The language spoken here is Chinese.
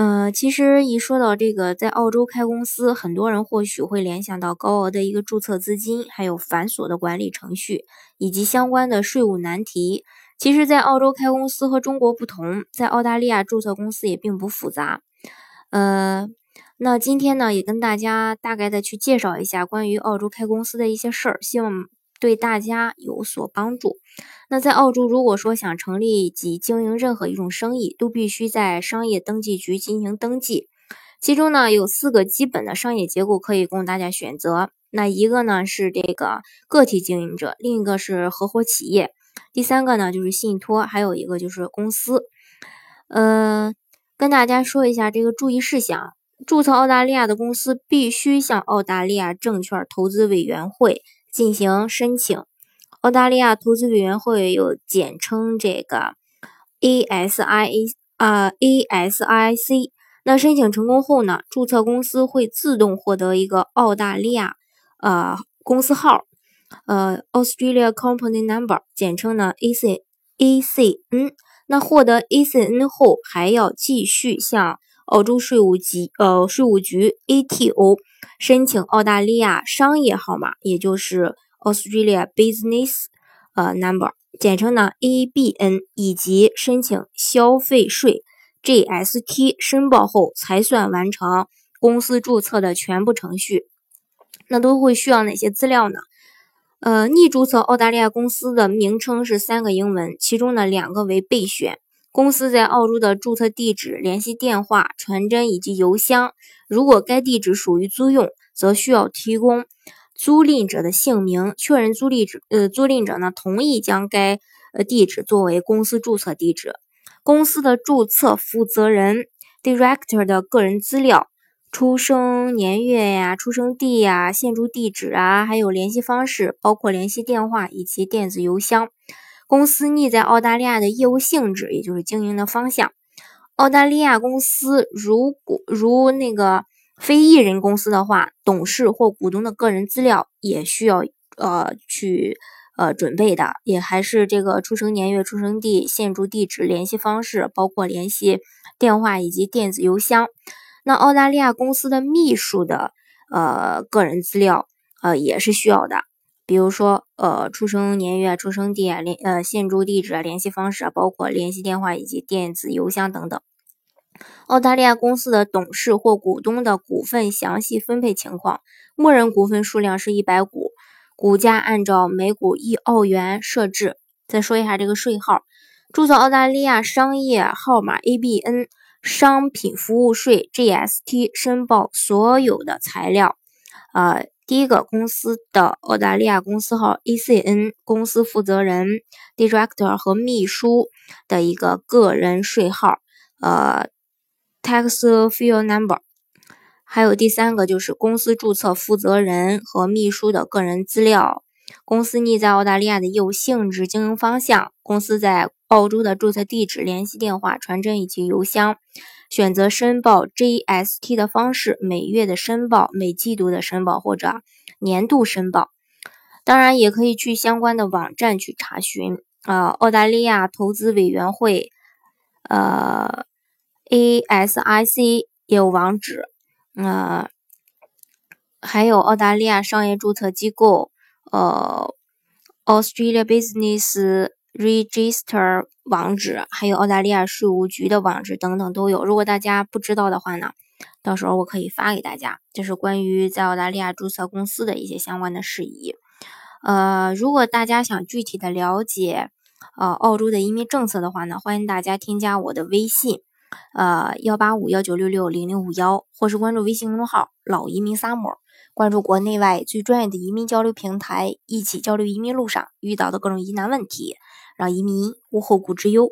呃，其实一说到这个，在澳洲开公司，很多人或许会联想到高额的一个注册资金，还有繁琐的管理程序，以及相关的税务难题。其实，在澳洲开公司和中国不同，在澳大利亚注册公司也并不复杂。呃，那今天呢，也跟大家大概的去介绍一下关于澳洲开公司的一些事儿，希望。对大家有所帮助。那在澳洲，如果说想成立及经营任何一种生意，都必须在商业登记局进行登记。其中呢，有四个基本的商业结构可以供大家选择。那一个呢是这个个体经营者，另一个是合伙企业，第三个呢就是信托，还有一个就是公司。呃，跟大家说一下这个注意事项：注册澳大利亚的公司必须向澳大利亚证券投资委员会。进行申请，澳大利亚投资委员会有简称这个 ASIA 啊 ASIC。那申请成功后呢，注册公司会自动获得一个澳大利亚呃公司号，呃 Australia Company Number，简称呢 AC ACN。那获得 ACN 后，还要继续向澳洲税务局呃税务局 ATO。申请澳大利亚商业号码，也就是 Australia Business 呃 Number，简称呢 ABN，以及申请消费税 GST 申报后，才算完成公司注册的全部程序。那都会需要哪些资料呢？呃，拟注册澳大利亚公司的名称是三个英文，其中呢两个为备选。公司在澳洲的注册地址、联系电话、传真以及邮箱。如果该地址属于租用，则需要提供租赁者的姓名，确认租赁者呃租赁者呢同意将该呃地址作为公司注册地址。公司的注册负责人 （director） 的个人资料，出生年月呀、出生地呀、现住地址啊，还有联系方式，包括联系电话以及电子邮箱。公司拟在澳大利亚的业务性质，也就是经营的方向。澳大利亚公司如果如那个非艺人公司的话，董事或股东的个人资料也需要呃去呃准备的，也还是这个出生年月、出生地、现住地址、联系方式，包括联系电话以及电子邮箱。那澳大利亚公司的秘书的呃个人资料呃也是需要的。比如说，呃，出生年月、出生地啊、联呃现住地址啊、联系方式啊，包括联系电话以及电子邮箱等等。澳大利亚公司的董事或股东的股份详细分配情况，默认股份数量是一百股，股价按照每股一澳元设置。再说一下这个税号，注册澳大利亚商业号码 ABN，商品服务税 GST 申报所有的材料，呃。第一个公司的澳大利亚公司号 ACN，公司负责人 Director 和秘书的一个个人税号，呃，Tax File Number，还有第三个就是公司注册负责人和秘书的个人资料，公司拟在澳大利亚的业务性质、经营方向，公司在澳洲的注册地址、联系电话、传真以及邮箱。选择申报 GST 的方式，每月的申报、每季度的申报或者年度申报。当然，也可以去相关的网站去查询。啊，澳大利亚投资委员会，呃，ASIC 业务网址。呃，还有澳大利亚商业注册机构，呃，Australia Business。Register 网址，还有澳大利亚税务局的网址等等都有。如果大家不知道的话呢，到时候我可以发给大家，这是关于在澳大利亚注册公司的一些相关的事宜。呃，如果大家想具体的了解呃澳洲的移民政策的话呢，欢迎大家添加我的微信，呃幺八五幺九六六零零五幺，或是关注微信公众号老移民 summer。关注国内外最专业的移民交流平台，一起交流移民路上遇到的各种疑难问题，让移民无后顾之忧。